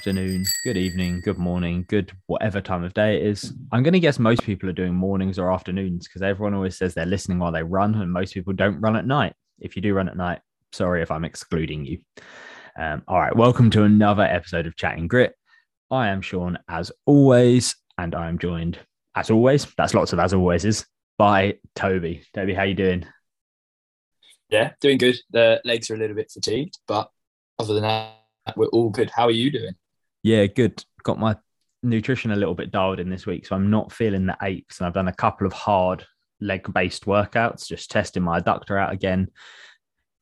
afternoon, good evening, good morning, good whatever time of day it is. I'm going to guess most people are doing mornings or afternoons because everyone always says they're listening while they run, and most people don't run at night. If you do run at night, sorry if I'm excluding you. Um, all right, welcome to another episode of Chatting Grit. I am Sean, as always, and I am joined, as always, that's lots of as always is, by Toby. Toby, how you doing? Yeah, doing good. The legs are a little bit fatigued, but other than that, we're all good. How are you doing? Yeah, good. Got my nutrition a little bit dialed in this week, so I'm not feeling the aches. And I've done a couple of hard leg based workouts, just testing my adductor out again,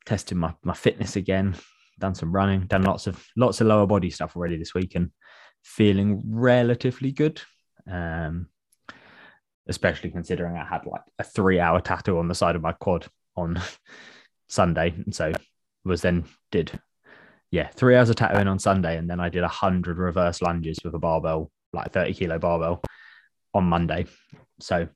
testing my, my fitness again, done some running, done lots of lots of lower body stuff already this week and feeling relatively good. Um, especially considering I had like a three hour tattoo on the side of my quad on Sunday. And so was then did yeah, three hours of tattooing on Sunday, and then I did a hundred reverse lunges with a barbell, like thirty kilo barbell, on Monday. So,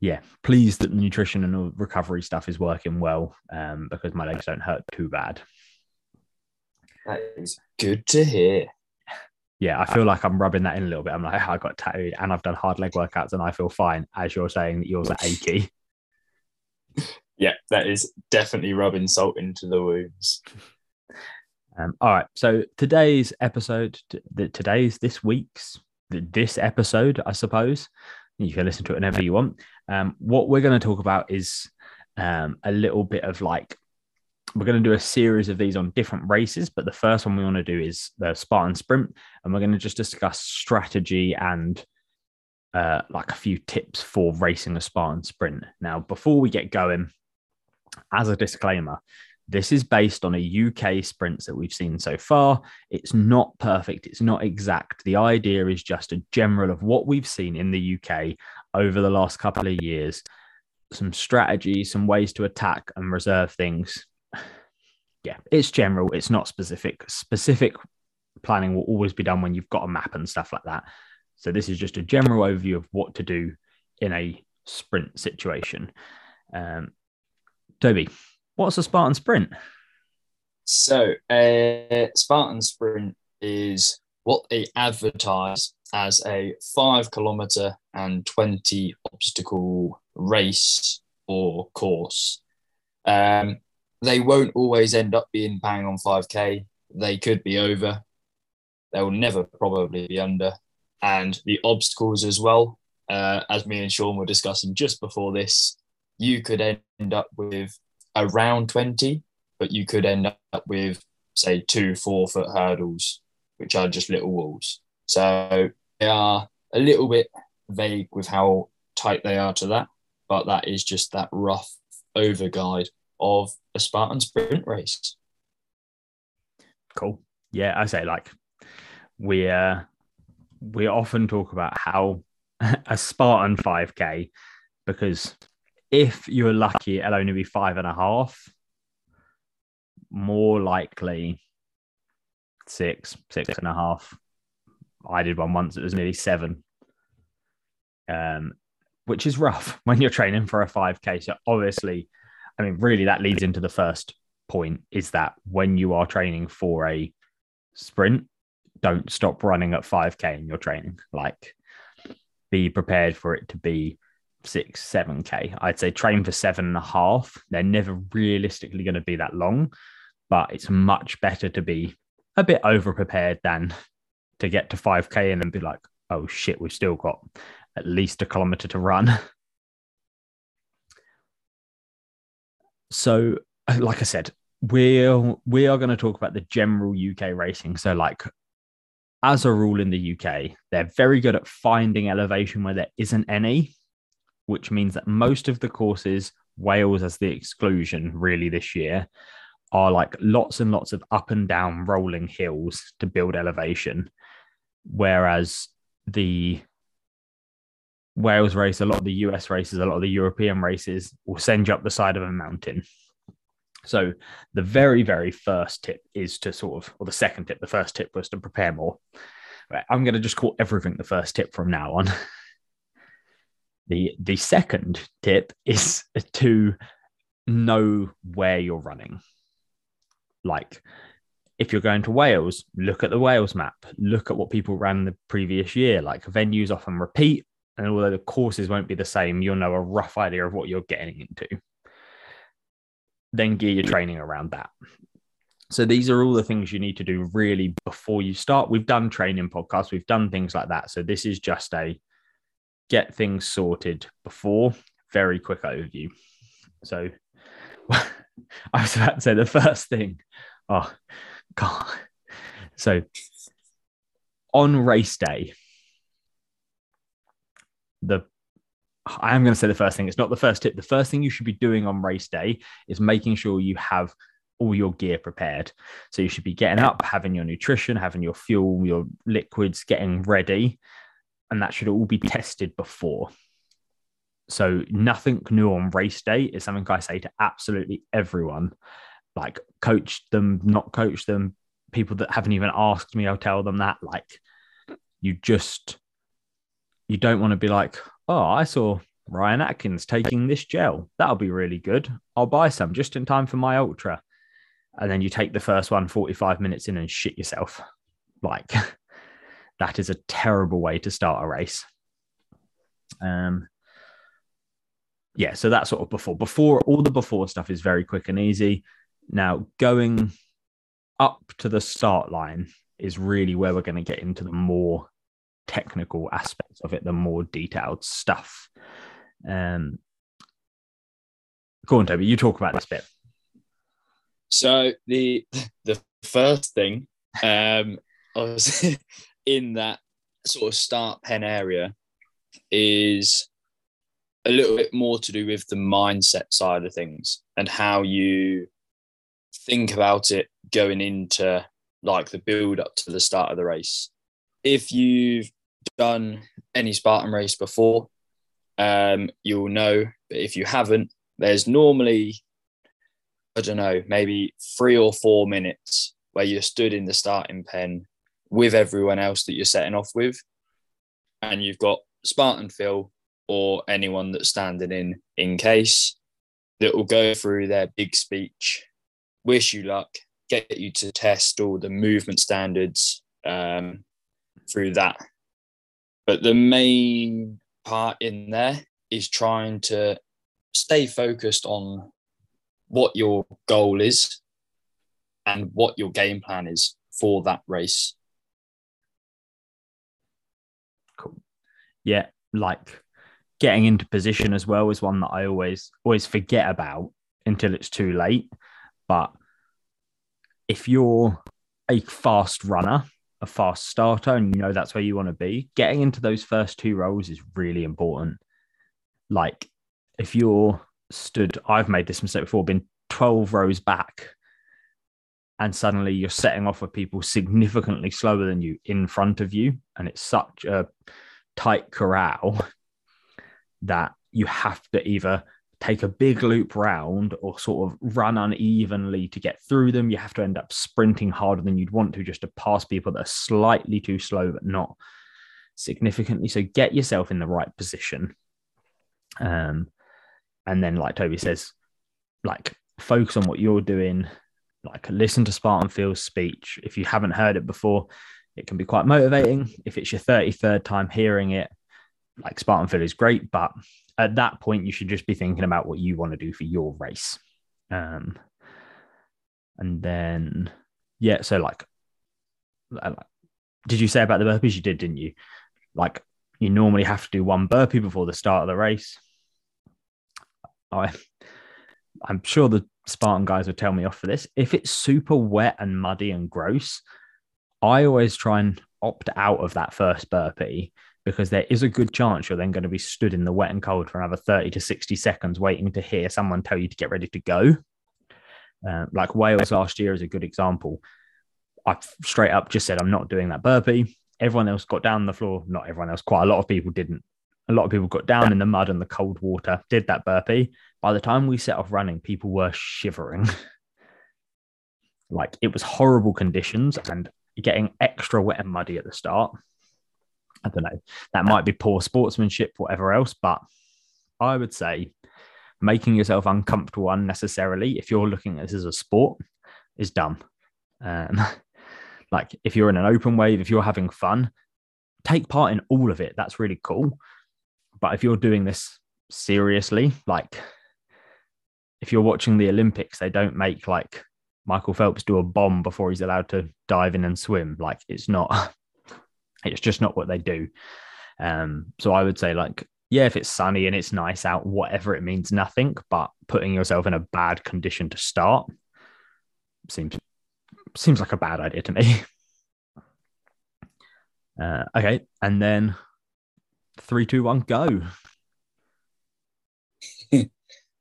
yeah, pleased that the nutrition and recovery stuff is working well um, because my legs don't hurt too bad. That is good to hear. Yeah, I feel like I'm rubbing that in a little bit. I'm like, I got tattooed and I've done hard leg workouts and I feel fine. As you're saying that yours are achy. Yeah, that is definitely rubbing salt into the wounds. Um, all right. So today's episode, today's this week's this episode, I suppose. You can listen to it whenever you want. Um, what we're going to talk about is um, a little bit of like we're going to do a series of these on different races, but the first one we want to do is the Spartan Sprint, and we're going to just discuss strategy and uh, like a few tips for racing a Spartan Sprint. Now, before we get going, as a disclaimer, this is based on a UK sprints that we've seen so far. It's not perfect, it's not exact. The idea is just a general of what we've seen in the UK over the last couple of years, some strategies, some ways to attack and reserve things. Yeah, it's general, it's not specific. Specific planning will always be done when you've got a map and stuff like that. So, this is just a general overview of what to do in a sprint situation. Um, Toby, What's a Spartan Sprint? So, a Spartan Sprint is what they advertise as a five kilometer and 20 obstacle race or course. Um, they won't always end up being bang on 5K. They could be over. They'll never probably be under. And the obstacles as well, uh, as me and Sean were discussing just before this, you could end up with around 20, but you could end up with, say, two four foot hurdles, which are just little walls. So they are a little bit vague with how tight they are to that, but that is just that rough over guide of a Spartan sprint race. Cool. Yeah, I say like we uh we often talk about how a Spartan 5k because if you're lucky, it'll only be five and a half. More likely, six, six and a half. I did one once; it was nearly seven. Um, which is rough when you're training for a 5k. So obviously, I mean, really, that leads into the first point: is that when you are training for a sprint, don't stop running at 5k in your training. Like, be prepared for it to be six, seven K. I'd say train for seven and a half. They're never realistically going to be that long, but it's much better to be a bit over prepared than to get to 5K and then be like, oh shit, we've still got at least a kilometer to run. So, like I said, we're we are going to talk about the general UK racing. So, like as a rule in the UK, they're very good at finding elevation where there isn't any which means that most of the courses, Wales as the exclusion really this year, are like lots and lots of up and down rolling hills to build elevation. Whereas the Wales race, a lot of the US races, a lot of the European races will send you up the side of a mountain. So the very, very first tip is to sort of, or the second tip, the first tip was to prepare more. Right, I'm going to just call everything the first tip from now on. The the second tip is to know where you're running. Like if you're going to Wales, look at the Wales map, look at what people ran the previous year. Like venues often repeat, and although the courses won't be the same, you'll know a rough idea of what you're getting into. Then gear your training around that. So these are all the things you need to do really before you start. We've done training podcasts, we've done things like that. So this is just a get things sorted before, very quick overview. So I was about to say the first thing. Oh, God. So on race day, the I am going to say the first thing. It's not the first tip. The first thing you should be doing on race day is making sure you have all your gear prepared. So you should be getting up, having your nutrition, having your fuel, your liquids, getting ready. And that should all be tested before. So nothing new on race day is something I say to absolutely everyone. Like coach them, not coach them. People that haven't even asked me, I'll tell them that. Like you just you don't want to be like, oh, I saw Ryan Atkins taking this gel. That'll be really good. I'll buy some just in time for my ultra. And then you take the first one 45 minutes in and shit yourself. Like that is a terrible way to start a race. Um, yeah, so that's sort of before. Before all the before stuff is very quick and easy. Now going up to the start line is really where we're going to get into the more technical aspects of it, the more detailed stuff. Um, go on, Toby. You talk about this bit. So the the first thing, um, was in that sort of start pen area, is a little bit more to do with the mindset side of things and how you think about it going into like the build up to the start of the race if you've done any Spartan race before, um, you'll know. But if you haven't, there's normally, I don't know, maybe three or four minutes where you're stood in the starting pen with everyone else that you're setting off with. And you've got Spartan Phil or anyone that's standing in in case that will go through their big speech, wish you luck, get you to test all the movement standards, um, through that. But the main part in there is trying to stay focused on what your goal is and what your game plan is for that race. Yeah, like getting into position as well is one that I always always forget about until it's too late. But if you're a fast runner, a fast starter and you know that's where you want to be, getting into those first two rows is really important. Like if you're stood, I've made this mistake before, been 12 rows back and suddenly you're setting off with people significantly slower than you in front of you. And it's such a tight corral that you have to either take a big loop round or sort of run unevenly to get through them. You have to end up sprinting harder than you'd want to just to pass people that are slightly too slow, but not significantly. So get yourself in the right position. Um, and then, like Toby says, like focus on what you're doing. Like listen to Spartan Phil's speech. If you haven't heard it before, it can be quite motivating. If it's your 33rd time hearing it, like Spartan Phil is great, but at that point, you should just be thinking about what you want to do for your race. Um, and then, yeah, so like, did you say about the burpees? You did, didn't you? Like, you normally have to do one burpee before the start of the race. I, I'm sure the Spartan guys would tell me off for this. If it's super wet and muddy and gross, I always try and opt out of that first burpee because there is a good chance you're then going to be stood in the wet and cold for another 30 to 60 seconds waiting to hear someone tell you to get ready to go. Uh, like Wales last year is a good example. I straight up just said, I'm not doing that burpee. Everyone else got down the floor. Not everyone else, quite a lot of people didn't. A lot of people got down in the mud and the cold water, did that burpee. By the time we set off running, people were shivering. like it was horrible conditions and getting extra wet and muddy at the start. I don't know. That might be poor sportsmanship, whatever else, but I would say making yourself uncomfortable unnecessarily, if you're looking at this as a sport, is dumb. Um, like if you're in an open wave, if you're having fun, take part in all of it. That's really cool. But if you're doing this seriously, like if you're watching the Olympics, they don't make like Michael Phelps do a bomb before he's allowed to dive in and swim. Like it's not, it's just not what they do. Um, so I would say like, yeah, if it's sunny and it's nice out, whatever it means nothing, but putting yourself in a bad condition to start seems seems like a bad idea to me. Uh, okay, and then three, two, one, go.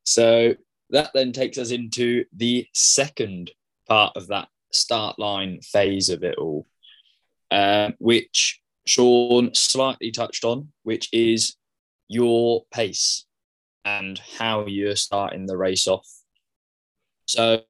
so that then takes us into the second part of that start line phase of it all, uh, which Sean slightly touched on, which is your pace and how you're starting the race off. So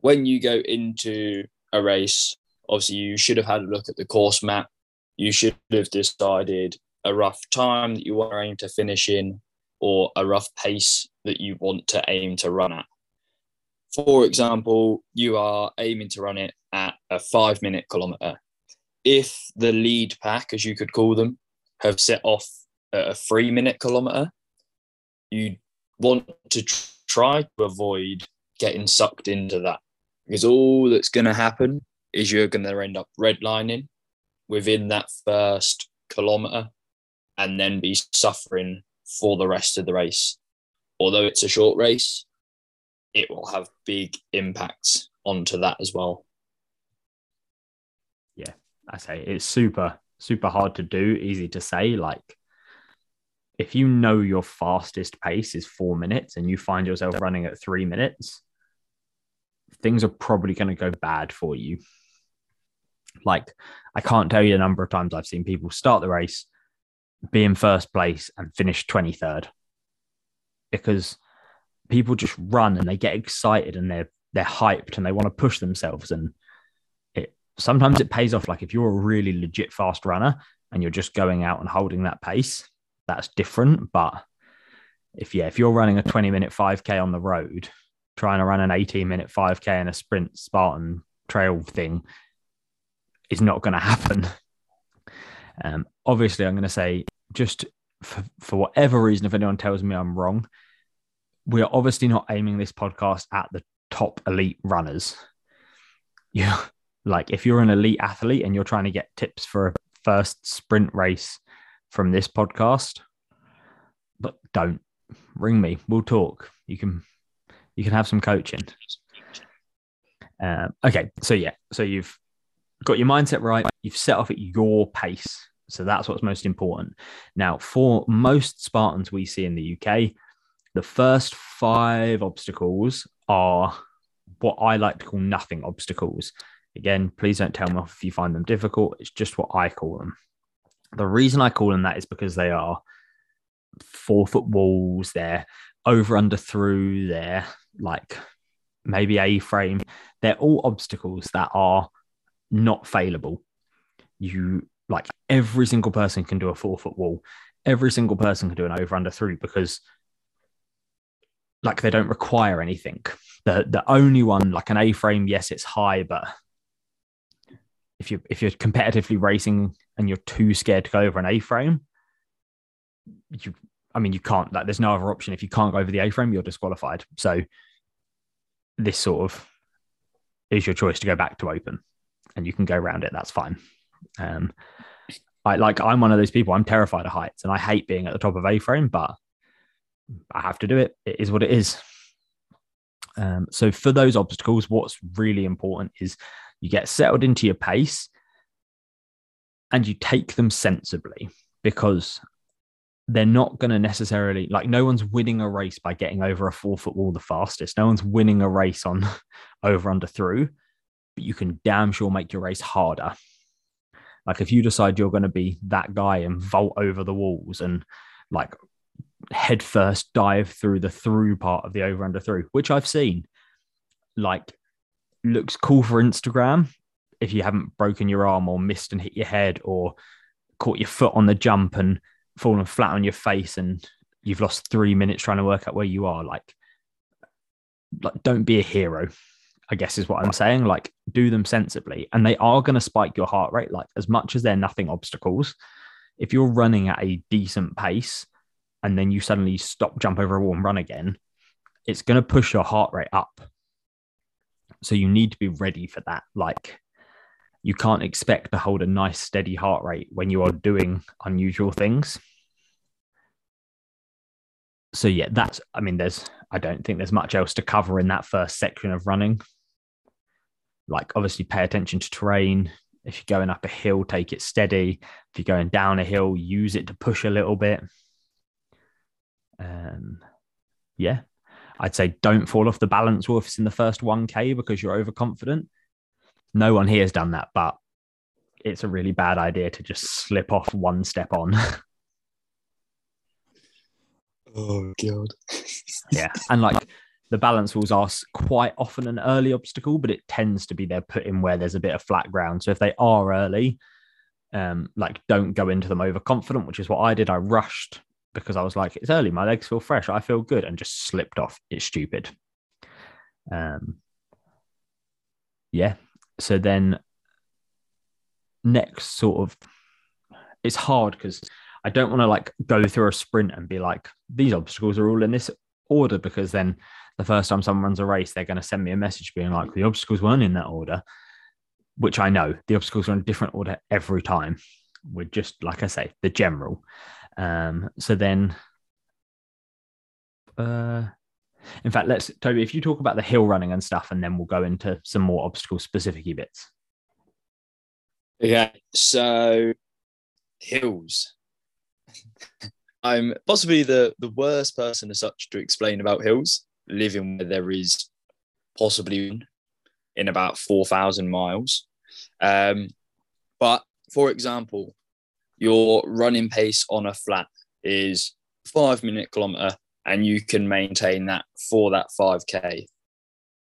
when you go into a race, obviously you should have had a look at the course map. You should have decided a rough time that you were aiming to finish in or a rough pace that you want to aim to run at. For example, you are aiming to run it at a five minute kilometer. If the lead pack, as you could call them, have set off at a three minute kilometer, you want to try to avoid getting sucked into that because all that's going to happen is you're going to end up redlining within that first kilometer and then be suffering for the rest of the race. Although it's a short race, it will have big impacts onto that as well. Yeah, I say it's super, super hard to do, easy to say. Like, if you know your fastest pace is four minutes and you find yourself running at three minutes, things are probably going to go bad for you. Like, I can't tell you the number of times I've seen people start the race, be in first place, and finish 23rd because people just run and they get excited and they're they're hyped and they want to push themselves. And it sometimes it pays off. Like if you're a really legit fast runner and you're just going out and holding that pace that's different. But if yeah if you're running a 20 minute 5k on the road trying to run an 18 minute 5k in a sprint spartan trail thing is not going to happen. Um, obviously i'm going to say just for, for whatever reason if anyone tells me i'm wrong we are obviously not aiming this podcast at the top elite runners. Yeah, like if you're an elite athlete and you're trying to get tips for a first sprint race from this podcast, but don't ring me. We'll talk. You can you can have some coaching. Um, okay, so yeah, so you've got your mindset right. You've set off at your pace. So that's what's most important. Now, for most Spartans we see in the UK, the first five obstacles are what I like to call nothing obstacles. Again, please don't tell me if you find them difficult. It's just what I call them. The reason I call them that is because they are four foot walls, they're over, under, through, they're like maybe A frame. They're all obstacles that are not failable. You like every single person can do a four foot wall, every single person can do an over, under, through because like they don't require anything. The the only one like an A frame, yes, it's high, but if you if you're competitively racing and you're too scared to go over an A frame, you I mean you can't like there's no other option. If you can't go over the A frame, you're disqualified. So this sort of is your choice to go back to open and you can go around it. That's fine. Um I like I'm one of those people, I'm terrified of heights and I hate being at the top of A frame, but I have to do it. It is what it is. Um, so for those obstacles, what's really important is you get settled into your pace and you take them sensibly because they're not going to necessarily like no one's winning a race by getting over a four foot wall the fastest. No one's winning a race on over under through, but you can damn sure make your race harder. Like if you decide you're going to be that guy and vault over the walls and like headfirst dive through the through part of the over under through, which I've seen. Like, looks cool for Instagram if you haven't broken your arm or missed and hit your head or caught your foot on the jump and fallen flat on your face and you've lost three minutes trying to work out where you are. Like, like don't be a hero. I guess is what I'm saying. Like, do them sensibly, and they are going to spike your heart rate. Like, as much as they're nothing obstacles, if you're running at a decent pace and then you suddenly stop, jump over a wall, and run again, it's going to push your heart rate up. So you need to be ready for that. Like, you can't expect to hold a nice, steady heart rate when you are doing unusual things. So, yeah, that's, I mean, there's, I don't think there's much else to cover in that first section of running. Like, obviously, pay attention to terrain. If you're going up a hill, take it steady. If you're going down a hill, use it to push a little bit. Um, yeah, I'd say don't fall off the balance it's in the first 1K because you're overconfident. No one here has done that, but it's a really bad idea to just slip off one step on. oh, God. yeah. And like the balance wheels are quite often an early obstacle, but it tends to be they're put in where there's a bit of flat ground. So if they are early, um, like don't go into them overconfident, which is what I did. I rushed because I was like, it's early, my legs feel fresh, I feel good, and just slipped off. It's stupid. Um, yeah. So then next sort of it's hard because I don't want to like go through a sprint and be like, these obstacles are all in this order because then the first time someone runs a race, they're going to send me a message being like, the obstacles weren't in that order, which I know the obstacles are in a different order every time. We're just, like I say, the general. Um, so then, uh, in fact, let's Toby, if you talk about the hill running and stuff, and then we'll go into some more obstacle specific bits. Okay, so hills. I'm possibly the the worst person as such to explain about hills, living where there is possibly in about four thousand miles. Um, but for example, your running pace on a flat is five minute kilometer and you can maintain that for that 5k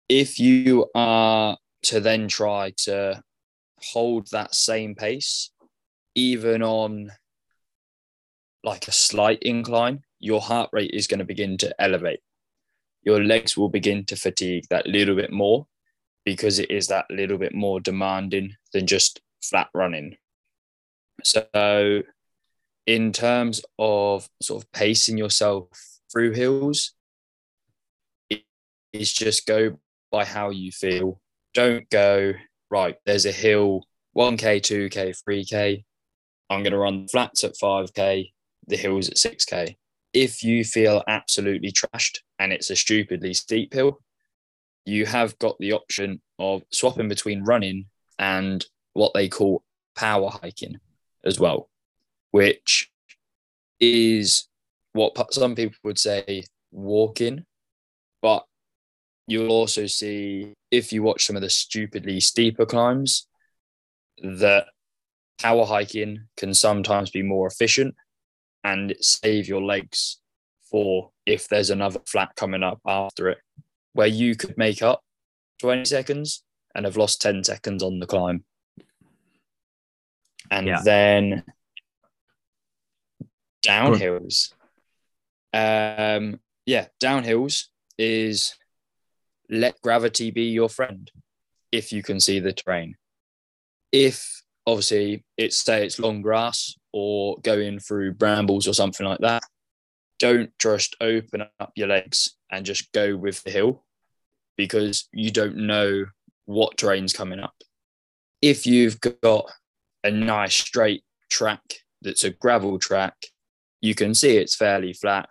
if you are to then try to hold that same pace even on like a slight incline your heart rate is going to begin to elevate. Your legs will begin to fatigue that little bit more because it is that little bit more demanding than just flat running so, in terms of sort of pacing yourself through hills, is just go by how you feel. Don't go, right, there's a hill, 1K, 2K, 3K. I'm going to run flats at 5K, the hills at 6K. If you feel absolutely trashed and it's a stupidly steep hill, you have got the option of swapping between running and what they call power hiking as well, which is what some people would say walking, but you'll also see if you watch some of the stupidly steeper climbs that power hiking can sometimes be more efficient and save your legs for if there's another flat coming up after it where you could make up 20 seconds and have lost 10 seconds on the climb and yeah. then downhills. Um, yeah, downhills is let gravity be your friend if you can see the terrain. If obviously it's say it's long grass or going through brambles or something like that, don't just open up your legs and just go with the hill because you don't know what terrain's coming up. If you've got a nice straight track that's a gravel track, you can see it's fairly flat.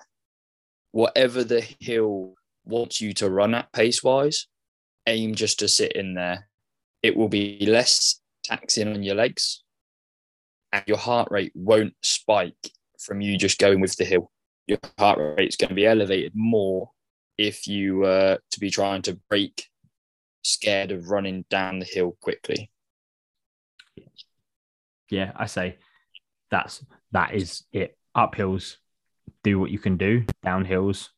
Whatever the hill wants you to run at pace wise, aim just to sit in there. It will be less taxing on your legs and your heart rate won't spike from you just going with the hill. Your heart rate is going to be elevated more if you uh, to be trying to brake scared of running down the hill quickly yeah, I say that's that is it. Uphills, do what you can do. Downhills,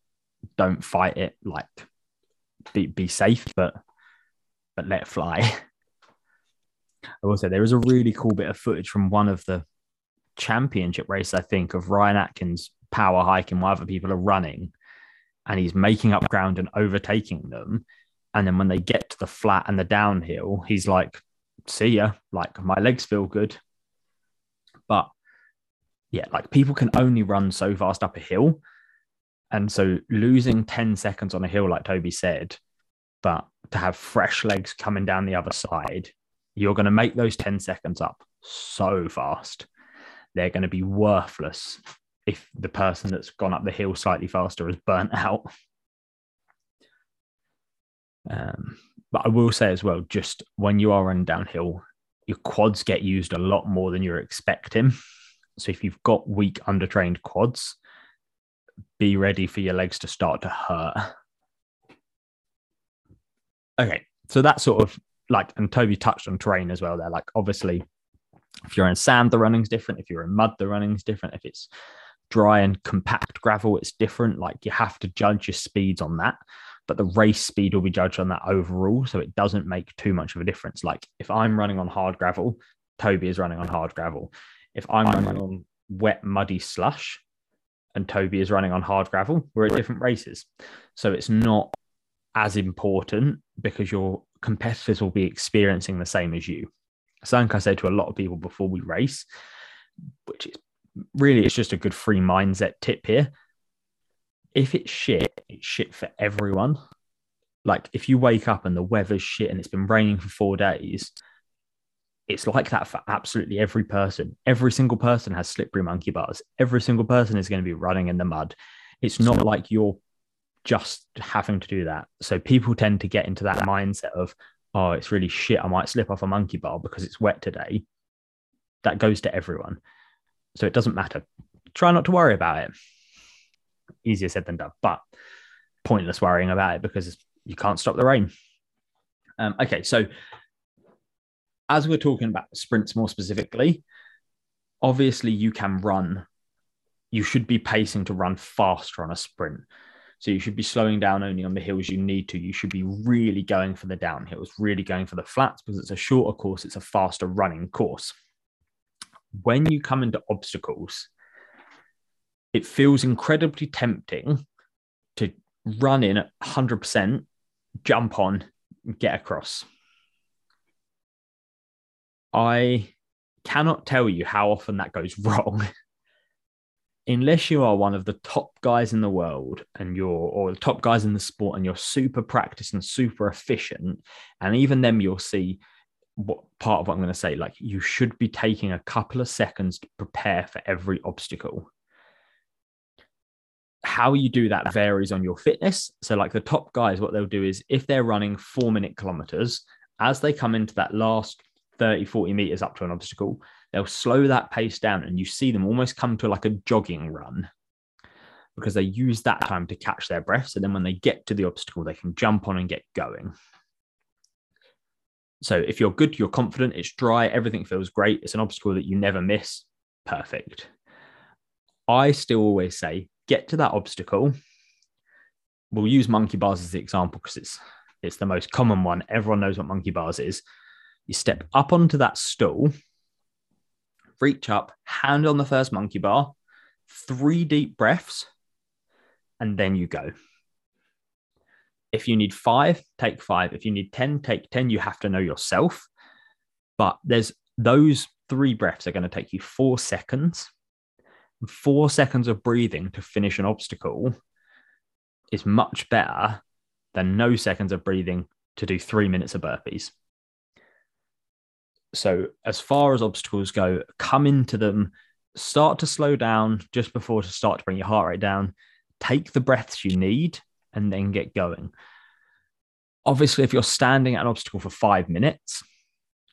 don't fight it. Like be be safe, but but let fly. I will say there is a really cool bit of footage from one of the championship races, I think, of Ryan Atkins power hiking while other people are running, and he's making up ground and overtaking them. And then when they get to the flat and the downhill, he's like, see ya. Like my legs feel good. Yeah, like people can only run so fast up a hill. And so losing 10 seconds on a hill, like Toby said, but to have fresh legs coming down the other side, you're going to make those 10 seconds up so fast. They're going to be worthless if the person that's gone up the hill slightly faster is burnt out. Um, but I will say as well, just when you are running downhill, your quads get used a lot more than you're expecting. So if you've got weak, undertrained quads, be ready for your legs to start to hurt. Okay, so that's sort of like, and Toby touched on terrain as well. There, like obviously, if you're in sand, the running's different. If you're in mud, the running's different. If it's dry and compact gravel, it's different. Like you have to judge your speeds on that but the race speed will be judged on that overall. So it doesn't make too much of a difference. Like if I'm running on hard gravel, Toby is running on hard gravel. If I'm, running on wet, muddy slush and Toby is running on hard gravel, we're at different races. So it's not as important because your competitors will be experiencing the same as you. Something I say to a lot of people before we race, which is really it's just a good free mindset tip here if it's shit, it's shit for everyone. Like if you wake up and the weather's shit and it's been raining for four days, it's like that for absolutely every person. Every single person has slippery monkey bars. Every single person is going to be running in the mud. It's not like you're just having to do that. So people tend to get into that mindset of, oh, it's really shit. I might slip off a monkey bar because it's wet today. That goes to everyone. So it doesn't matter. Try not to worry about it easier said than done, but pointless worrying about it because you can't stop the rain. Um, okay, so as we're talking about sprints more specifically, obviously you can run, you should be pacing to run faster on a sprint. So you should be slowing down only on the hills you need to. You should be really going for the downhills, really going for the flats because it's a shorter course, it's a faster running course. When you come into obstacles, it feels incredibly tempting to run in at 100%, jump on, get across. I cannot tell you how often that goes wrong. Unless you are one of the top guys in the world and you're, or the top guys in the sport and you're super practiced and super efficient, and even then you'll see what part of what I'm going to say, like you should be taking a couple of seconds to prepare for every obstacle how you do that varies on your fitness. So, like the top guys, what they'll do is if they're running four minute kilometers, as they come into that last 30, 40 meters up to an obstacle, they'll slow that pace down and you see them almost come to like a jogging run because they use that time to catch their breath. So then when they get to the obstacle, they can jump on and get going. So if you're good, you're confident, it's dry, everything feels great, it's an obstacle that you never miss, perfect. I still always say get to that obstacle. We'll use monkey bars as the example because it's it's the most common one. Everyone knows what monkey bars is. You step up onto that stool, reach up, hand on the first monkey bar, three deep breaths, and then you go. If you need five, take five. If you need 10, take 10. You have to know yourself. But there's those three breaths are going to take you four seconds four seconds of breathing to finish an obstacle is much better than no seconds of breathing to do three minutes of burpees. So, as far as obstacles go, come into them, start to slow down just before to start to bring your heart rate down, take the breaths you need, and then get going. Obviously, if you're standing at an obstacle for five minutes,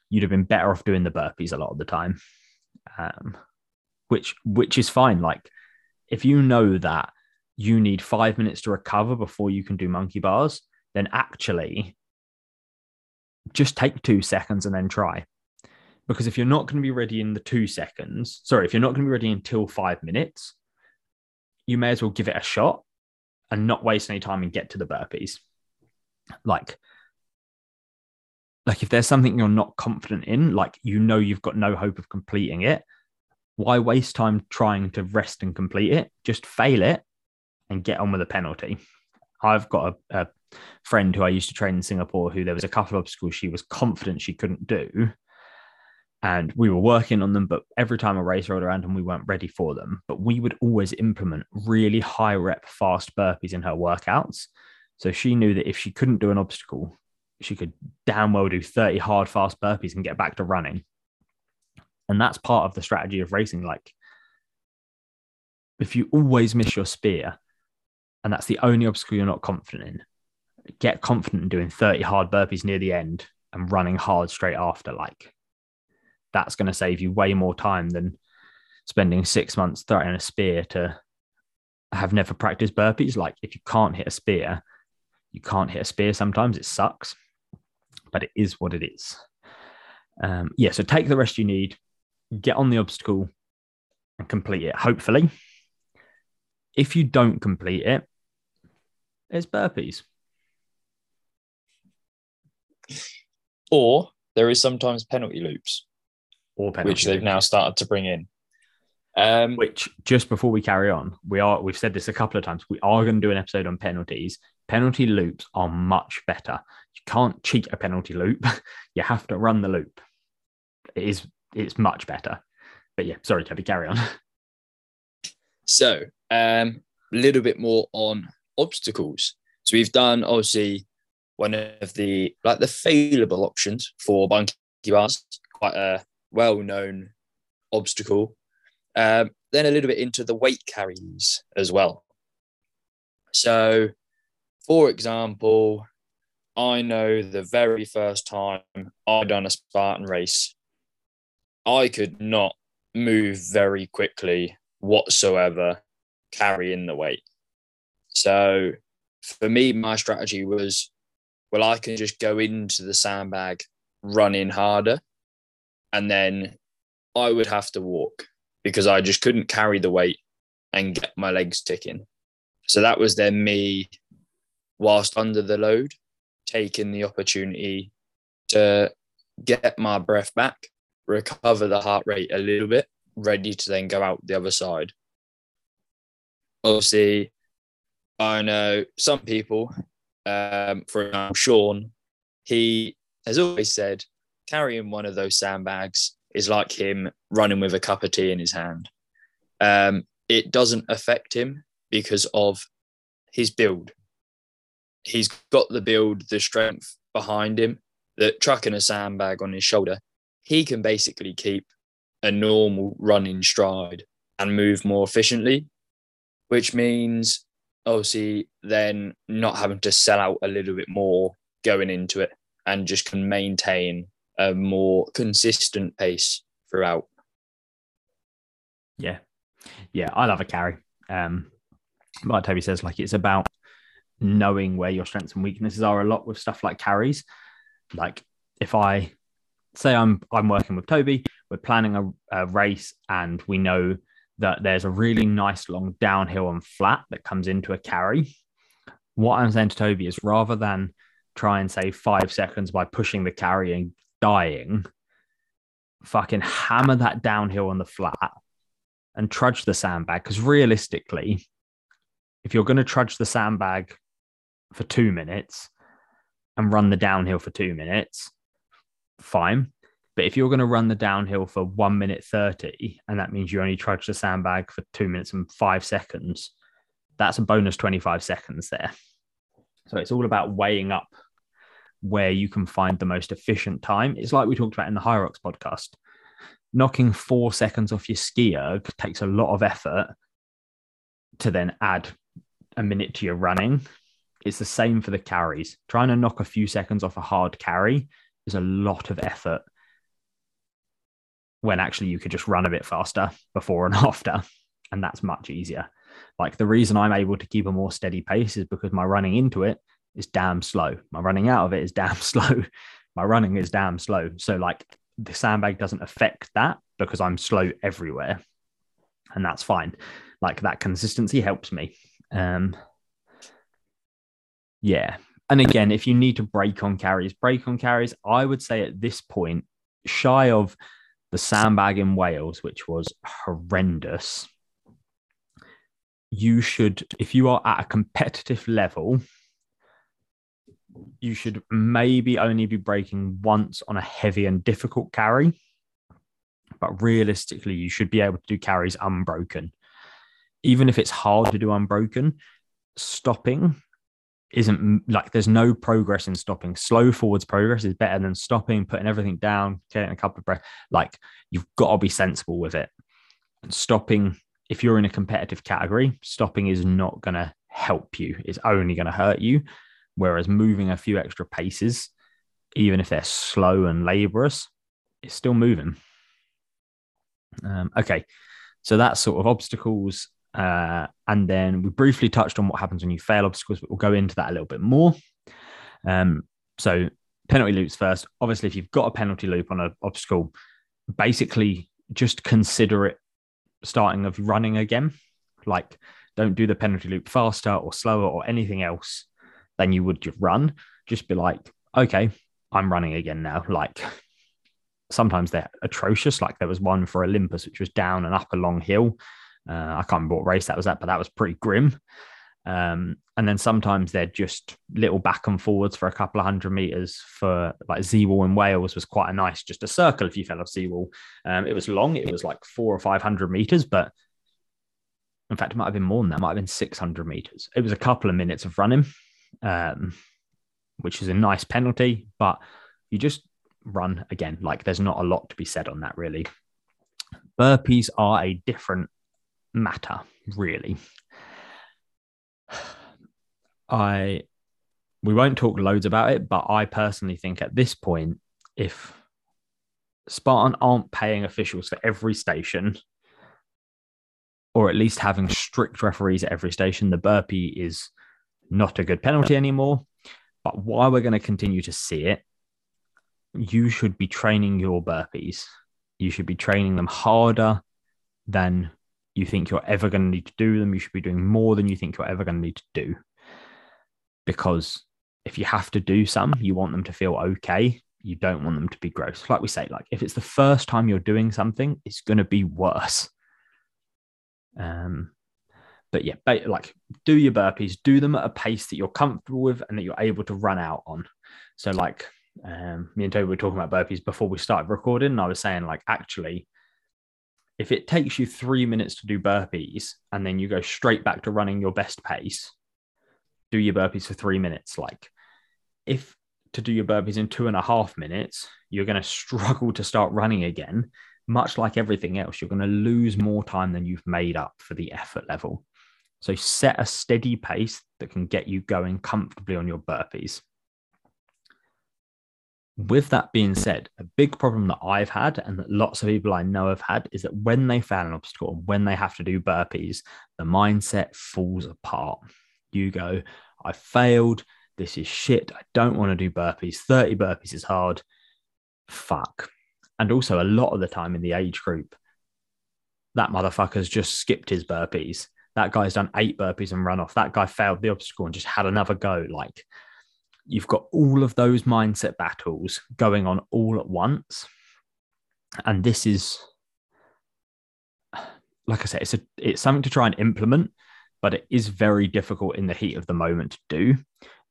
you'd have been better off doing the burpees a lot of the time. Um, which which is fine. Like if you know that you need five minutes to recover before you can do monkey bars, then actually just take two seconds and then try. Because if you're not going to be ready in the two seconds, sorry, if you're not going to be ready until five minutes, you may as well give it a shot and not waste any time and get to the burpees. Like, like if there's something you're not confident in, like you know you've got no hope of completing it, why waste time trying to rest and complete it? Just fail it and get on with the penalty. I've got a, a friend who I used to train in Singapore who there was a couple of obstacles she was confident she couldn't do. And we were working on them, but every time a race rolled around and we weren't ready for them, but we would always implement really high rep fast burpees in her workouts. So she knew that if she couldn't do an obstacle, she could damn well do 30 hard fast burpees and get back to running. And that's part of the strategy of racing. Like, if you always miss your spear, and that's the only obstacle you're not confident in, get confident in doing 30 hard burpees near the end and running hard straight after. Like, that's going to save you way more time than spending six months throwing a spear to have never practiced burpees. Like, if you can't hit a spear, you can't hit a spear sometimes. It sucks, but it is what it is. Um, yeah, so take the rest you need, get on the obstacle and complete it, hopefully. If you don't complete it, it's burpees. Or there is sometimes penalty loops, Or penalty which they've now started to bring in. Um, Which just before we carry on, we are we've said this a couple of times. We are going to do an episode on penalties. Penalty loops are much better. You can't cheat a penalty loop. you have to run the loop. It is it's much better. But yeah, sorry, Toby, carry on. So, um, a little bit more on obstacles. So we've done obviously one of the like the failable options for monkey bars, quite a well-known obstacle. Um, then a little bit into the weight carries as well. So, for example, I know the very first time I done a Spartan race, I could not move very quickly whatsoever carrying the weight. So for me, my strategy was, well, I can just go into the sandbag running harder, and then I would have to walk because I just couldn't carry the weight and get my legs ticking. So that was then me, whilst under the load, taking the opportunity to get my breath back, recover the heart rate a little bit, ready to then go out the other side. Obviously, I know some people, um, for example, Sean, he has always said carrying one of those sandbags is like him running with a cup of tea in his hand. Um, it doesn't affect him because of his build. He's got the build, the strength behind him, that trucking a sandbag on his shoulder, he can basically keep a normal running stride and move more efficiently, which means obviously then not having to sell out a little bit more going into it and just can maintain a more consistent pace throughout. Yeah. Yeah, I love a carry. Um, like Toby says, like it's about knowing where your strengths and weaknesses are a lot with stuff like carries. Like if I say I'm I'm working with Toby, we're planning a, a race and we know that there's a really nice long downhill and flat that comes into a carry. What I'm saying to Toby is rather than try and save five seconds by pushing the carry and dying, fucking hammer that downhill on the flat and trudge the sandbag. Because realistically, if you're going to trudge the sandbag for two minutes and run the downhill for two minutes, fine. But if you're going to run the downhill for one minute 30, and that means you only trudge the sandbag for two minutes and five seconds, that's a bonus 25 seconds there. So it's all about weighing up where you can find the most efficient time. It's like we talked about in the Hyrox podcast. Knocking four seconds off your ski erg takes a lot of effort to then add a minute to your running. It's the same for the carries. Trying to knock a few seconds off a hard carry is a lot of effort when actually you could just run a bit faster before and after. And that's much easier. Like the reason I'm able to keep a more steady pace is because my running into it is damn slow. My running out of it is damn slow. My running is damn slow. So, like, the sandbag doesn't affect that because I'm slow everywhere. And that's fine. Like, that consistency helps me. Um, yeah. And again, if you need to break on carries, break on carries, I would say at this point, shy of the sandbag in Wales, which was horrendous, you should, if you are at a competitive level, you should maybe only be breaking once on a heavy and difficult carry. But realistically, you should be able to do carries unbroken. Even if it's hard to do unbroken, stopping isn't like there's no progress in stopping. Slow forwards progress is better than stopping, putting everything down, getting a couple of breaths. Like you've got to be sensible with it. And stopping, if you're in a competitive category, stopping is not going to help you. It's only going to hurt you. Whereas moving a few extra paces, even if they're slow and laborious, it's still moving. Um, okay, so that's sort of obstacles. Uh, and then we briefly touched on what happens when you fail obstacles, but we'll go into that a little bit more. Um, so penalty loops first. Obviously, if you've got a penalty loop on an obstacle, basically just consider it starting of running again. Like, don't do the penalty loop faster or slower or anything else than you would just run. Just be like, okay, I'm running again now. Like sometimes they're atrocious. Like there was one for Olympus, which was down and up a long hill. Uh, I can't remember what race that was at, but that was pretty grim. Um, and then sometimes they're just little back and forwards for a couple of hundred meters for like Z-Wall in Wales was quite a nice, just a circle if you fell off Z-Wall. Um, it was long, it was like four or 500 meters, but in fact, it might have been more than that, it might have been 600 meters. It was a couple of minutes of running um, which is a nice penalty, but you just run again. Like there's not a lot to be said on that, really. Burpees are a different matter, really. I we won't talk loads about it, but I personally think at this point, if Spartan aren't paying officials for every station, or at least having strict referees at every station, the burpee is not a good penalty anymore. But while we're going to continue to see it, you should be training your burpees. You should be training them harder than you think you're ever going to need to do them. You should be doing more than you think you're ever going to need to do. Because if you have to do some, you want them to feel okay. You don't want them to be gross. Like we say, like if it's the first time you're doing something, it's going to be worse. Um, but yeah, like do your burpees, do them at a pace that you're comfortable with and that you're able to run out on. So, like um, me and Toby were talking about burpees before we started recording, and I was saying, like, actually, if it takes you three minutes to do burpees and then you go straight back to running your best pace, do your burpees for three minutes. Like, if to do your burpees in two and a half minutes, you're going to struggle to start running again. Much like everything else, you're going to lose more time than you've made up for the effort level. So set a steady pace that can get you going comfortably on your burpees. With that being said, a big problem that I've had and that lots of people I know have had is that when they fail an obstacle, and when they have to do burpees, the mindset falls apart. You go, I failed. This is shit. I don't want to do burpees. 30 burpees is hard. Fuck. And also, a lot of the time in the age group, that motherfucker's just skipped his burpees that guy's done eight burpees and run off. That guy failed the obstacle and just had another go. Like you've got all of those mindset battles going on all at once. And this is, like I said, it's a, it's something to try and implement, but it is very difficult in the heat of the moment to do.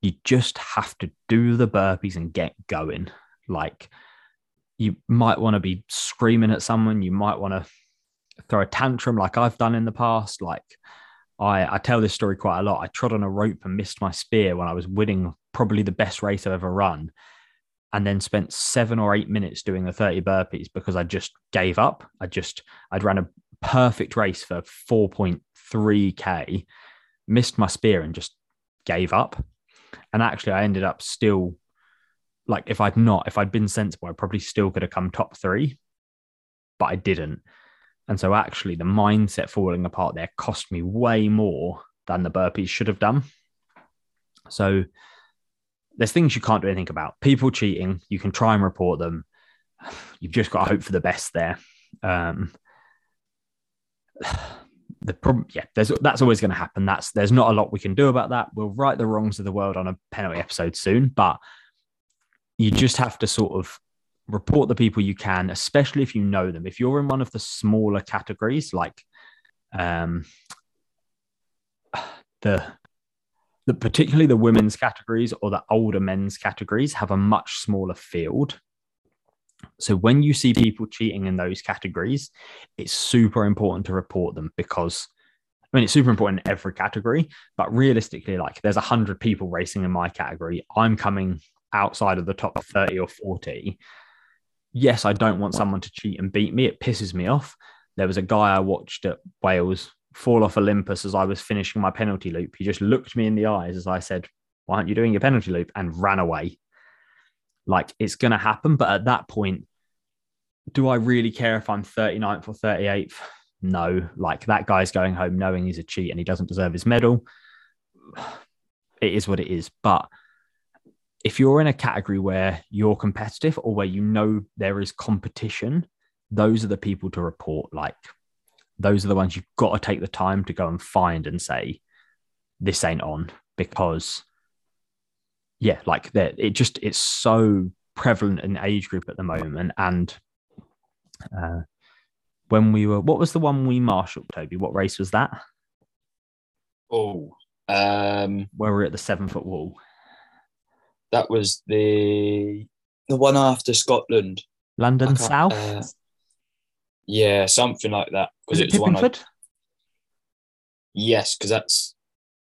You just have to do the burpees and get going. Like you might want to be screaming at someone. You might want to throw a tantrum like I've done in the past. Like I, I tell this story quite a lot. I trod on a rope and missed my spear when I was winning probably the best race I've ever run, and then spent seven or eight minutes doing the 30 burpees because I just gave up. I just, I'd ran a perfect race for 4.3K, missed my spear and just gave up. And actually, I ended up still like if I'd not, if I'd been sensible, I probably still could have come top three, but I didn't. And so actually the mindset falling apart there cost me way more than the burpees should have done. So there's things you can't do anything about. People cheating, you can try and report them. You've just got to hope for the best there. Um, the problem, yeah, there's that's always going to happen. That's there's not a lot we can do about that. We'll right the wrongs of the world on a penalty episode soon, but you just have to sort of report the people you can, especially if you know them. If you're in one of the smaller categories, like um, the the, particularly the women's categories or the older men's categories have a much smaller field. So when you see people cheating in those categories, it's super important to report them because I mean it's super important in every category, but realistically, like there's a hundred people racing in my category. I'm coming outside of the top 30 or 40. Yes, I don't want someone to cheat and beat me. It pisses me off. There was a guy I watched at Wales fall off Olympus as I was finishing my penalty loop. He just looked me in the eyes as I said, Why aren't you doing your penalty loop? and ran away. Like it's going to happen. But at that point, do I really care if I'm 39th or 38th? No. Like that guy's going home knowing he's a cheat and he doesn't deserve his medal. It is what it is. But if you're in a category where you're competitive or where you know there is competition, those are the people to report. Like those are the ones you've got to take the time to go and find and say, this ain't on because yeah, like that it just it's so prevalent in age group at the moment. And uh when we were what was the one we marshaled, Toby? What race was that? Oh, um, Where we are at the seven foot wall. That was the the one after Scotland. London South? uh, yeah, something like that. was it it's the one I- Pippingford? yes, because that's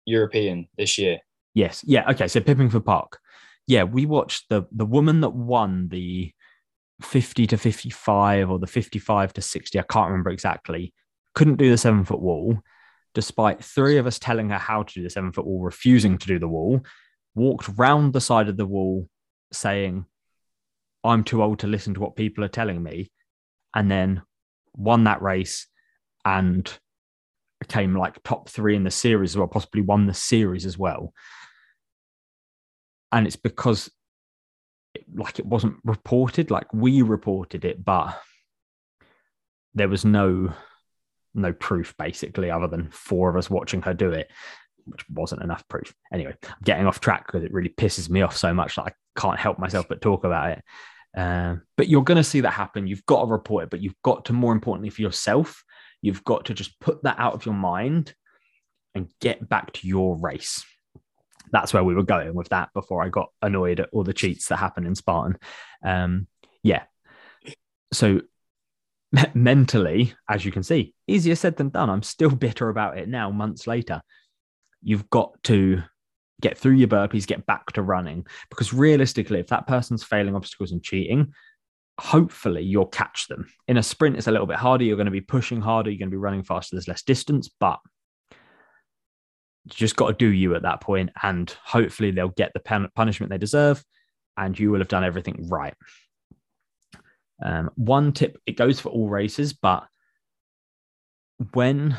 European this year. Yes. Yeah. Okay. So Pippingford Park. Yeah, we watched the the woman that won the 50 to 55 or the 55 to 60. I can't remember exactly. Couldn't do the seven foot wall, despite three of us telling her how to do the seven foot wall, refusing to do the wall. Walked round the side of the wall, saying, "I'm too old to listen to what people are telling me," and then won that race and came like top three in the series, or possibly won the series as well. And it's because it, like it wasn't reported like we reported it but there was no no proof basically other than four of us watching her do it which wasn't enough proof anyway i'm getting off track because it really pisses me off so much that i can't help myself but talk about it um, but you're going to see that happen you've got to report it but you've got to more importantly for yourself you've got to just put that out of your mind and get back to your race that's where we were going with that before I got annoyed at all the cheats that happen in Spartan. Um, yeah. So mentally, as you can see, easier said than done. I'm still bitter about it now, months later. You've got to get through your burpees, get back to running. Because realistically, if that person's failing obstacles and cheating, hopefully you'll catch them. In a sprint, it's a little bit harder. You're going to be pushing harder. You're going to be running faster. There's less distance, but you just got to do you at that point, and hopefully they'll get the punishment they deserve, and you will have done everything right. Um, one tip: it goes for all races, but when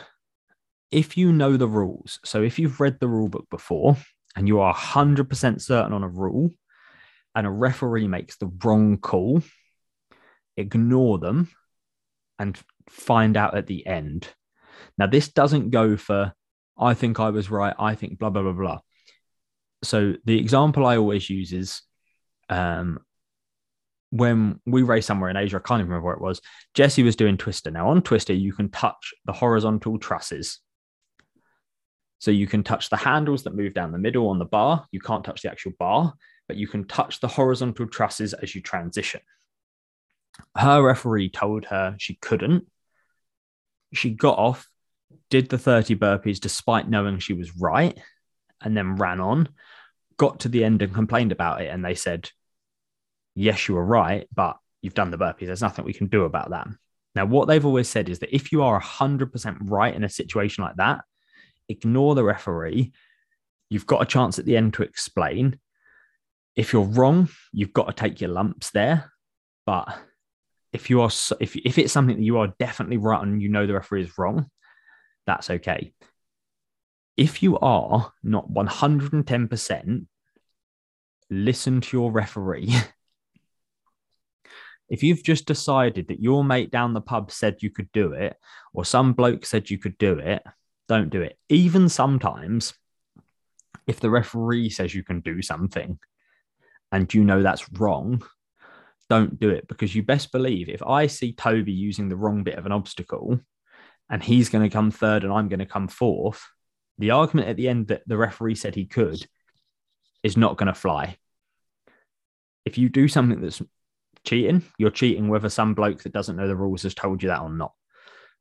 if you know the rules, so if you've read the rule book before and you are 100% certain on a rule, and a referee makes the wrong call, ignore them and find out at the end. Now, this doesn't go for I think I was right. I think blah blah blah blah. So the example I always use is um, when we race somewhere in Asia. I can't even remember where it was. Jesse was doing Twister. Now on Twister, you can touch the horizontal trusses. So you can touch the handles that move down the middle on the bar. You can't touch the actual bar, but you can touch the horizontal trusses as you transition. Her referee told her she couldn't. She got off, did the 30 burpees despite knowing she was right, and then ran on, got to the end and complained about it. And they said, Yes, you were right, but you've done the burpees. There's nothing we can do about that. Now, what they've always said is that if you are 100% right in a situation like that, ignore the referee. You've got a chance at the end to explain. If you're wrong, you've got to take your lumps there. But if you are, if, if it's something that you are definitely right and you know the referee is wrong, that's okay. If you are not 110%, listen to your referee. if you've just decided that your mate down the pub said you could do it, or some bloke said you could do it, don't do it. Even sometimes, if the referee says you can do something and you know that's wrong, don't do it because you best believe if I see Toby using the wrong bit of an obstacle and he's going to come third and I'm going to come fourth, the argument at the end that the referee said he could is not going to fly. If you do something that's cheating, you're cheating whether some bloke that doesn't know the rules has told you that or not.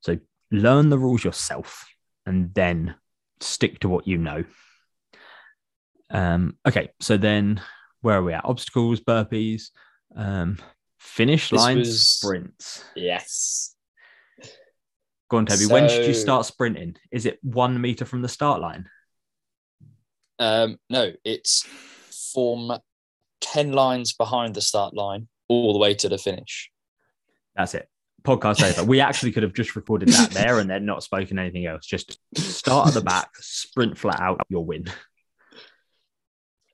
So learn the rules yourself and then stick to what you know. Um, okay, so then where are we at? Obstacles, burpees, um, finish This lines, was- sprints. Yes. Go on, Toby. when should you start sprinting? Is it one meter from the start line? Um, no, it's from 10 lines behind the start line all the way to the finish. That's it. Podcast over. We actually could have just recorded that there and then not spoken anything else. Just start at the back, sprint flat out, you'll win.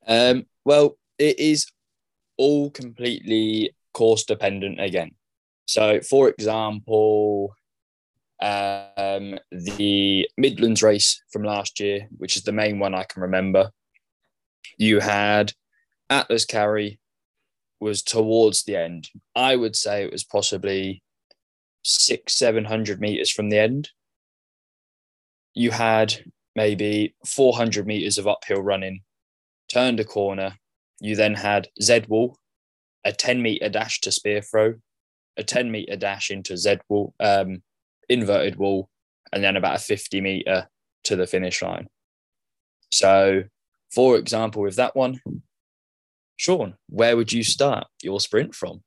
Um, well, it is all completely course dependent again. So, for example, um, the Midlands race from last year, which is the main one I can remember, you had Atlas Carry was towards the end. I would say it was possibly six, seven hundred meters from the end. You had maybe 400 meters of uphill running turned a corner. You then had Z wall, a 10 meter dash to spear throw, a 10 meter dash into Z wall, um, inverted wall, and then about a 50 meter to the finish line. So, for example, with that one, Sean, where would you start your sprint from?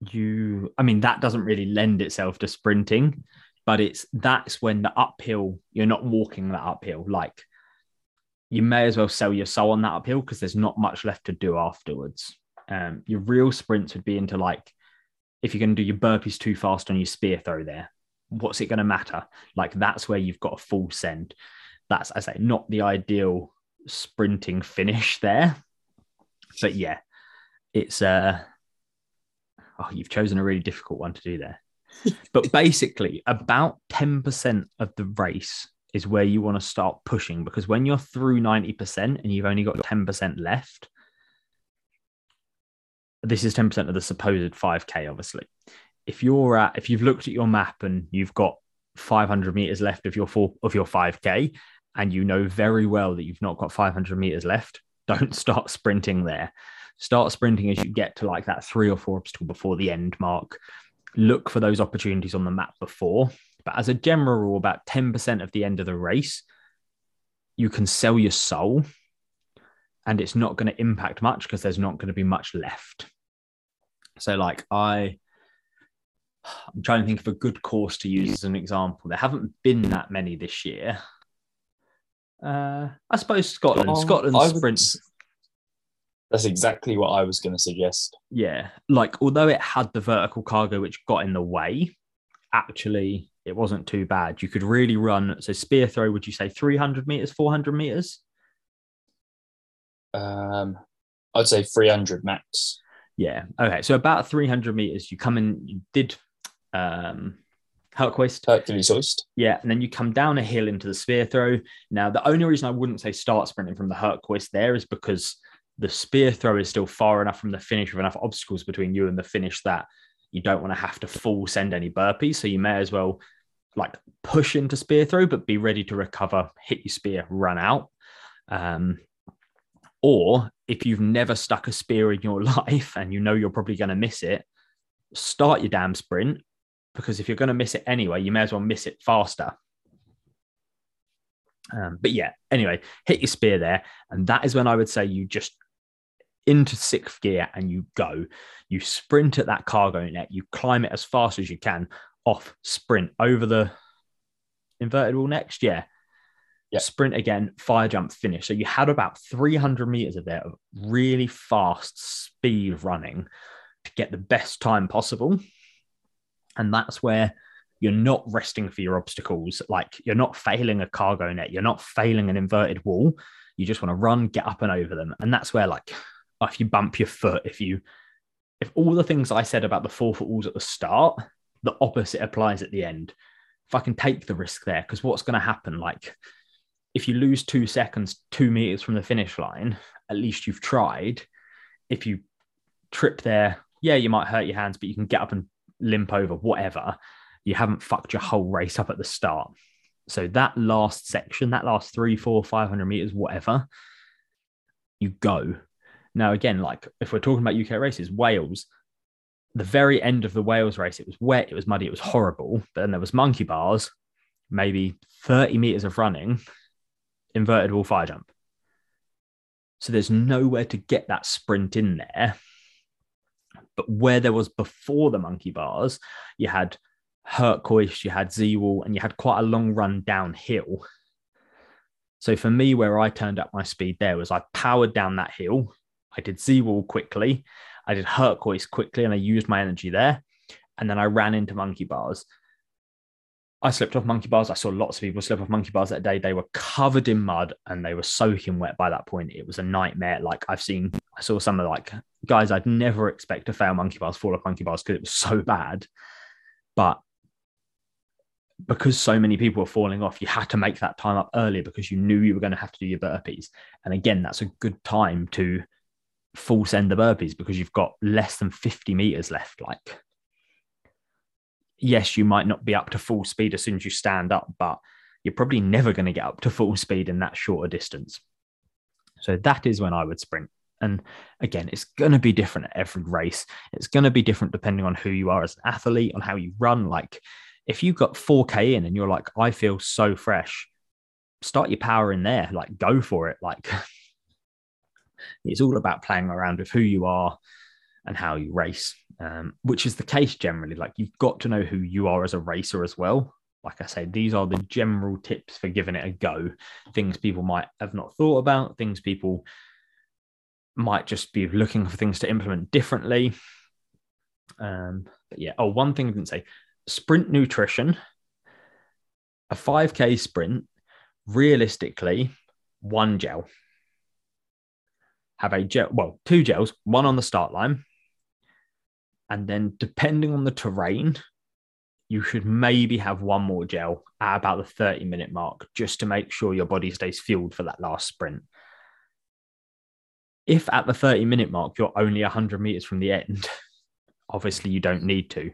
You, I mean, that doesn't really lend itself to sprinting, but it's that's when the uphill, you're not walking that uphill. Like you may as well sell your soul on that uphill because there's not much left to do afterwards. Um, your real sprints would be into like if you're going to do your burpees too fast on your spear throw there, what's it going to matter? Like that's where you've got a full send. That's I say not the ideal sprinting finish there, but yeah, it's uh oh you've chosen a really difficult one to do there. but basically, about ten percent of the race is where you want to start pushing because when you're through 90% and you've only got 10% left, this is 10% of the supposed 5k, obviously. If you're at, if you've looked at your map and you've got 500 meters left of your four of your 5k, and you know very well that you've not got 500 meters left, don't start sprinting there. Start sprinting as you get to like that three or four obstacle before the end mark. Look for those opportunities on the map before but as a general rule, about 10% of the end of the race, you can sell your soul and it's not going to impact much because there's not going to be much left. So, like, I, I'm trying to think of a good course to use as an example. There haven't been that many this year. Uh, I suppose Scotland. Scotland I would- sprints. That's exactly what I was going to suggest. Yeah, like although it had the vertical cargo which got in the way, actually it wasn't too bad. You could really run. So spear throw, would you say 300 meters, 400 meters? Um, I'd say 300 max. Yeah. Okay. So about 300 meters, you come in, you did um, Herc Hoist. Hercules hoist. Yeah. And then you come down a hill into the spear throw. Now, the only reason I wouldn't say start sprinting from the Herc Hoist there is because the spear throw is still far enough from the finish with enough obstacles between you and the finish that you don't want to have to full send any burpees. So you may as well like push into spear throw, but be ready to recover, hit your spear, run out. Um, or if you've never stuck a spear in your life and you know you're probably going to miss it, start your damn sprint because if you're going to miss it anyway, you may as well miss it faster. Um, but yeah, anyway, hit your spear there. And that is when I would say you just into sixth gear and you go. You sprint at that cargo net, you climb it as fast as you can, off, sprint over the inverted wall next. Yeah. Yeah. Sprint again, fire jump, finish. So you had about 300 meters of there of really fast speed running to get the best time possible. And that's where you're not resting for your obstacles. Like you're not failing a cargo net, you're not failing an inverted wall. You just want to run, get up and over them. And that's where, like, if you bump your foot, if you, if all the things I said about the four foot walls at the start, the opposite applies at the end. If I can take the risk there, because what's going to happen? Like, if you lose two seconds, two meters from the finish line, at least you've tried. If you trip there, yeah, you might hurt your hands, but you can get up and limp over, whatever. You haven't fucked your whole race up at the start. So that last section, that last three, four, 500 meters, whatever, you go. Now, again, like if we're talking about UK races, Wales, the very end of the Wales race, it was wet, it was muddy, it was horrible. But then there was monkey bars, maybe 30 meters of running, inverted wall fire jump. So there's nowhere to get that sprint in there. But where there was before the monkey bars, you had Herc Hoist, you had Z-Wall, and you had quite a long run downhill. So for me, where I turned up my speed there was I powered down that hill. I did Z-Wall quickly. I did Herc Hoist quickly, and I used my energy there. And then I ran into monkey bars. I slipped off monkey bars. I saw lots of people slip off monkey bars that day. They were covered in mud and they were soaking wet by that point. It was a nightmare. Like I've seen, I saw some of like guys I'd never expect to fail monkey bars, fall off monkey bars because it was so bad. But because so many people were falling off, you had to make that time up earlier because you knew you were going to have to do your burpees. And again, that's a good time to full send the burpees because you've got less than 50 meters left. Like yes, you might not be up to full speed as soon as you stand up, but you're probably never going to get up to full speed in that shorter distance. So that is when I would sprint. And again, it's going to be different at every race. It's going to be different depending on who you are as an athlete, on how you run. Like if you've got 4K in and you're like, I feel so fresh, start your power in there. Like go for it. Like it's all about playing around with who you are and how you race, um, which is the case generally. Like you've got to know who you are as a racer as well. Like I say, these are the general tips for giving it a go. Things people might have not thought about, things people might just be looking for things to implement differently. Um, but yeah, oh, one thing I didn't say sprint nutrition, a 5K sprint, realistically, one gel. Have a gel, well, two gels, one on the start line, and then, depending on the terrain, you should maybe have one more gel at about the 30 minute mark just to make sure your body stays fueled for that last sprint. If at the 30 minute mark you're only 100 meters from the end, obviously you don't need to.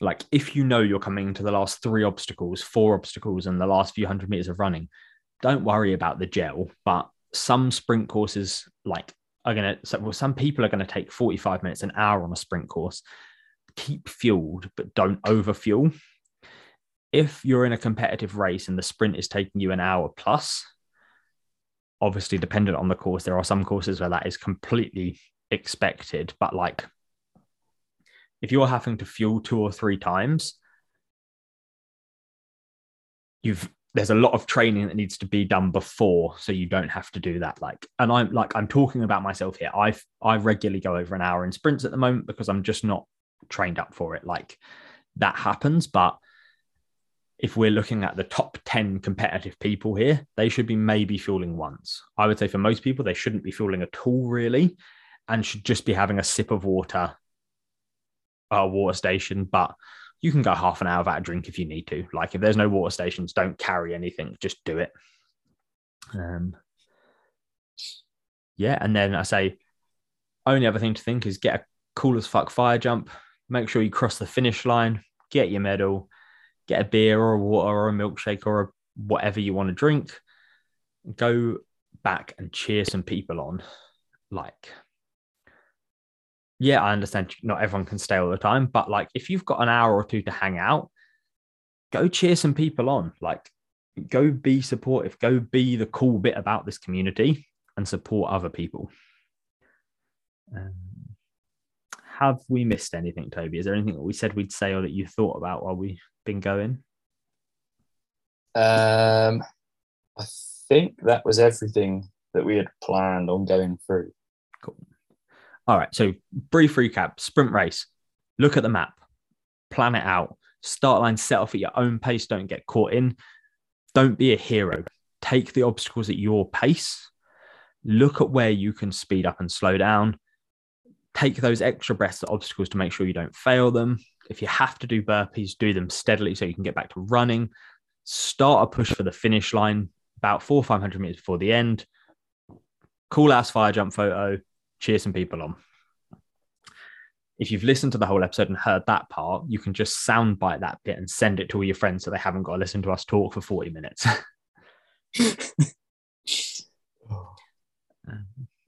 Like if you know you're coming to the last three obstacles, four obstacles, and the last few hundred meters of running, don't worry about the gel. But some sprint courses, like are going to, well, some people are going to take 45 minutes, an hour on a sprint course. Keep fueled, but don't over fuel. If you're in a competitive race and the sprint is taking you an hour plus, obviously dependent on the course, there are some courses where that is completely expected. But like, if you're having to fuel two or three times, you've there's a lot of training that needs to be done before so you don't have to do that like and i'm like i'm talking about myself here. I've i regularly go over an hour in sprints at the moment because i'm just not trained up for it like that happens but if we're looking at the top 10 competitive people here they should be maybe fueling once. I would say for most people they shouldn't be fueling at all really and should just be having a sip of water a water station but you can go half an hour without a drink if you need to. Like if there's no water stations, don't carry anything, just do it. Um, yeah, and then I say, only other thing to think is get a cool as fuck fire jump. Make sure you cross the finish line, get your medal, get a beer or a water or a milkshake or a, whatever you want to drink. Go back and cheer some people on. Like yeah, I understand not everyone can stay all the time, but like if you've got an hour or two to hang out, go cheer some people on. Like go be supportive, go be the cool bit about this community and support other people. Um, have we missed anything, Toby? Is there anything that we said we'd say or that you thought about while we've been going? Um, I think that was everything that we had planned on going through. All right. So, brief recap sprint race. Look at the map, plan it out, start line set off at your own pace. Don't get caught in. Don't be a hero. Take the obstacles at your pace. Look at where you can speed up and slow down. Take those extra breaths at obstacles to make sure you don't fail them. If you have to do burpees, do them steadily so you can get back to running. Start a push for the finish line about four or 500 meters before the end. Cool ass fire jump photo cheer some people on. if you've listened to the whole episode and heard that part, you can just soundbite that bit and send it to all your friends so they haven't got to listen to us talk for 40 minutes.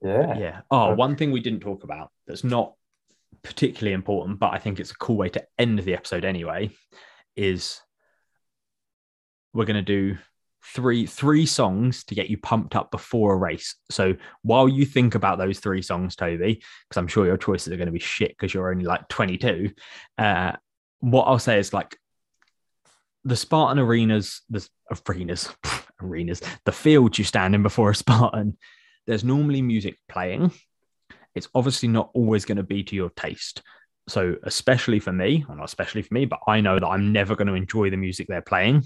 Yeah. yeah. Oh, one thing we didn't talk about that's not particularly important, but I think it's a cool way to end the episode anyway, is we're going to do three three songs to get you pumped up before a race. So while you think about those three songs, Toby, because I'm sure your choices are going to be shit because you're only like 22. Uh, what I'll say is like the Spartan arenas, the arenas, arenas, the field you stand in before a Spartan. There's normally music playing. It's obviously not always going to be to your taste. So, especially for me, or not especially for me, but I know that I'm never going to enjoy the music they're playing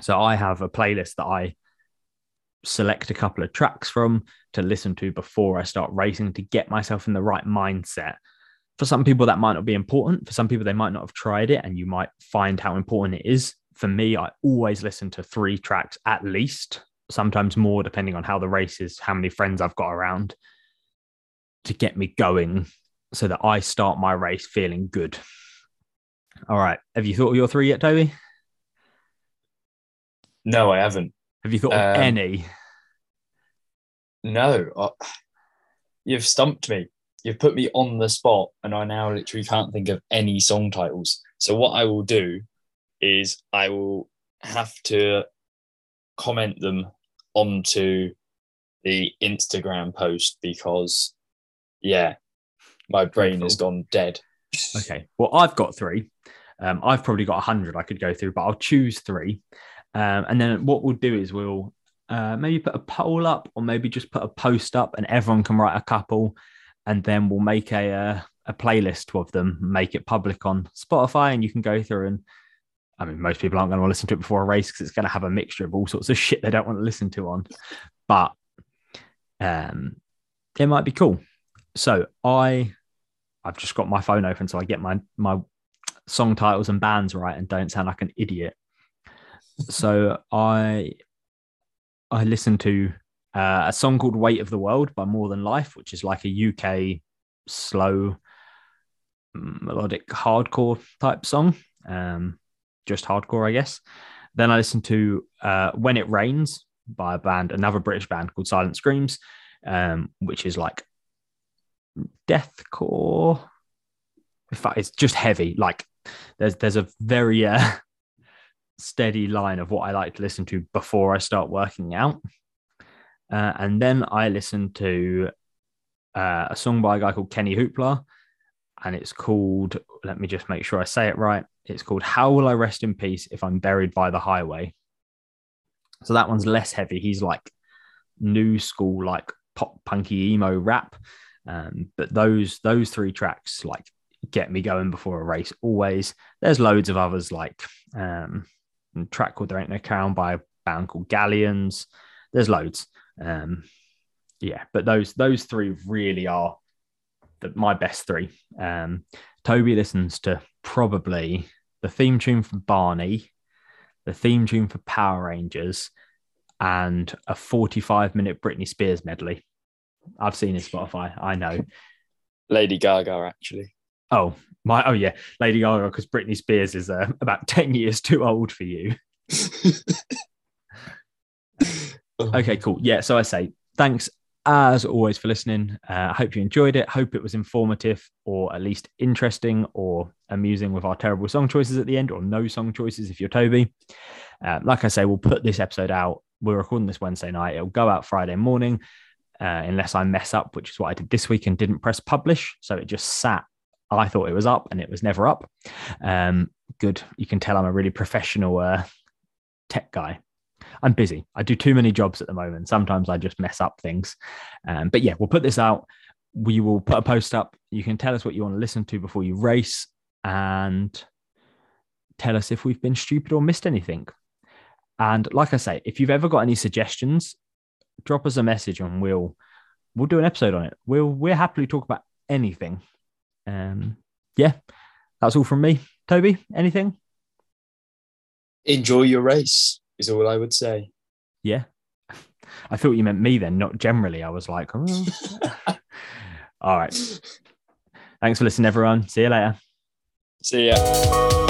so I have a playlist that I select a couple of tracks from to listen to before I start racing to get myself in the right mindset. For some people, that might not be important. For some people, they might not have tried it and you might find how important it is. For me, I always listen to three tracks at least, sometimes more, depending on how the race is, how many friends I've got around to get me going so that I start my race feeling good. All right. Have you thought of your three yet, Toby? No, I haven't. Have you thought of Um, any? No, I, you've stumped me. You've put me on the spot, and I now literally can't think of any song titles. So what I will do is I will have to comment them onto the Instagram post because, yeah, my brain has gone dead. Okay. Well, I've got three. Um, I've probably got a hundred I could go through, but I'll choose three. Um, and then what we'll do is we'll uh, maybe put a poll up, or maybe just put a post up, and everyone can write a couple, and then we'll make a uh, a playlist of them, make it public on Spotify, and you can go through and. I mean, most people aren't going to listen to it before a race because it's going to have a mixture of all sorts of shit they don't want to listen to on. But um, it might be cool. So I I've just got my phone open so I get my my song titles and bands right and don't sound like an idiot. So I I listened to uh, a song called "Weight of the World" by More Than Life, which is like a UK slow melodic hardcore type song, um, just hardcore, I guess. Then I listened to uh, "When It Rains" by a band, another British band called Silent Screams, um, which is like deathcore. In fact, it's just heavy. Like there's there's a very uh, steady line of what I like to listen to before I start working out. Uh, and then I listen to uh, a song by a guy called Kenny Hoopla, and it's called. Let me just make sure I say it right. It's called "How Will I Rest in Peace If I'm Buried by the Highway." So that one's less heavy. He's like new school, like pop punky emo rap. Um, but those those three tracks like get me going before a race always. There's loads of others like um, a track called There Ain't No Crown by a band called Galleons. There's loads. Um, yeah, but those those three really are the, my best three. Um, Toby listens to probably the theme tune for Barney, the theme tune for Power Rangers, and a 45 minute Britney Spears medley. I've seen his Spotify. I know. Lady Gaga, actually. Oh my! Oh yeah, Lady Gaga because Britney Spears is uh, about ten years too old for you. Okay, cool. Yeah, so I say thanks as always for listening. Uh, I hope you enjoyed it. Hope it was informative or at least interesting or amusing with our terrible song choices at the end or no song choices if you're Toby. Uh, like I say, we'll put this episode out. We're recording this Wednesday night. It'll go out Friday morning uh, unless I mess up, which is what I did this week and didn't press publish. So it just sat. I thought it was up and it was never up. Um, good. You can tell I'm a really professional uh, tech guy. I'm busy. I do too many jobs at the moment. Sometimes I just mess up things. Um, but yeah, we'll put this out. We will put a post up. You can tell us what you want to listen to before you race and tell us if we've been stupid or missed anything. And like I say, if you've ever got any suggestions, drop us a message and we'll we'll do an episode on it. We'll we'll happily talk about anything. Um yeah, that's all from me. Toby, anything? Enjoy your race, is all I would say. Yeah. I thought you meant me then, not generally. I was like, oh. all right. Thanks for listening, everyone. See you later. See ya.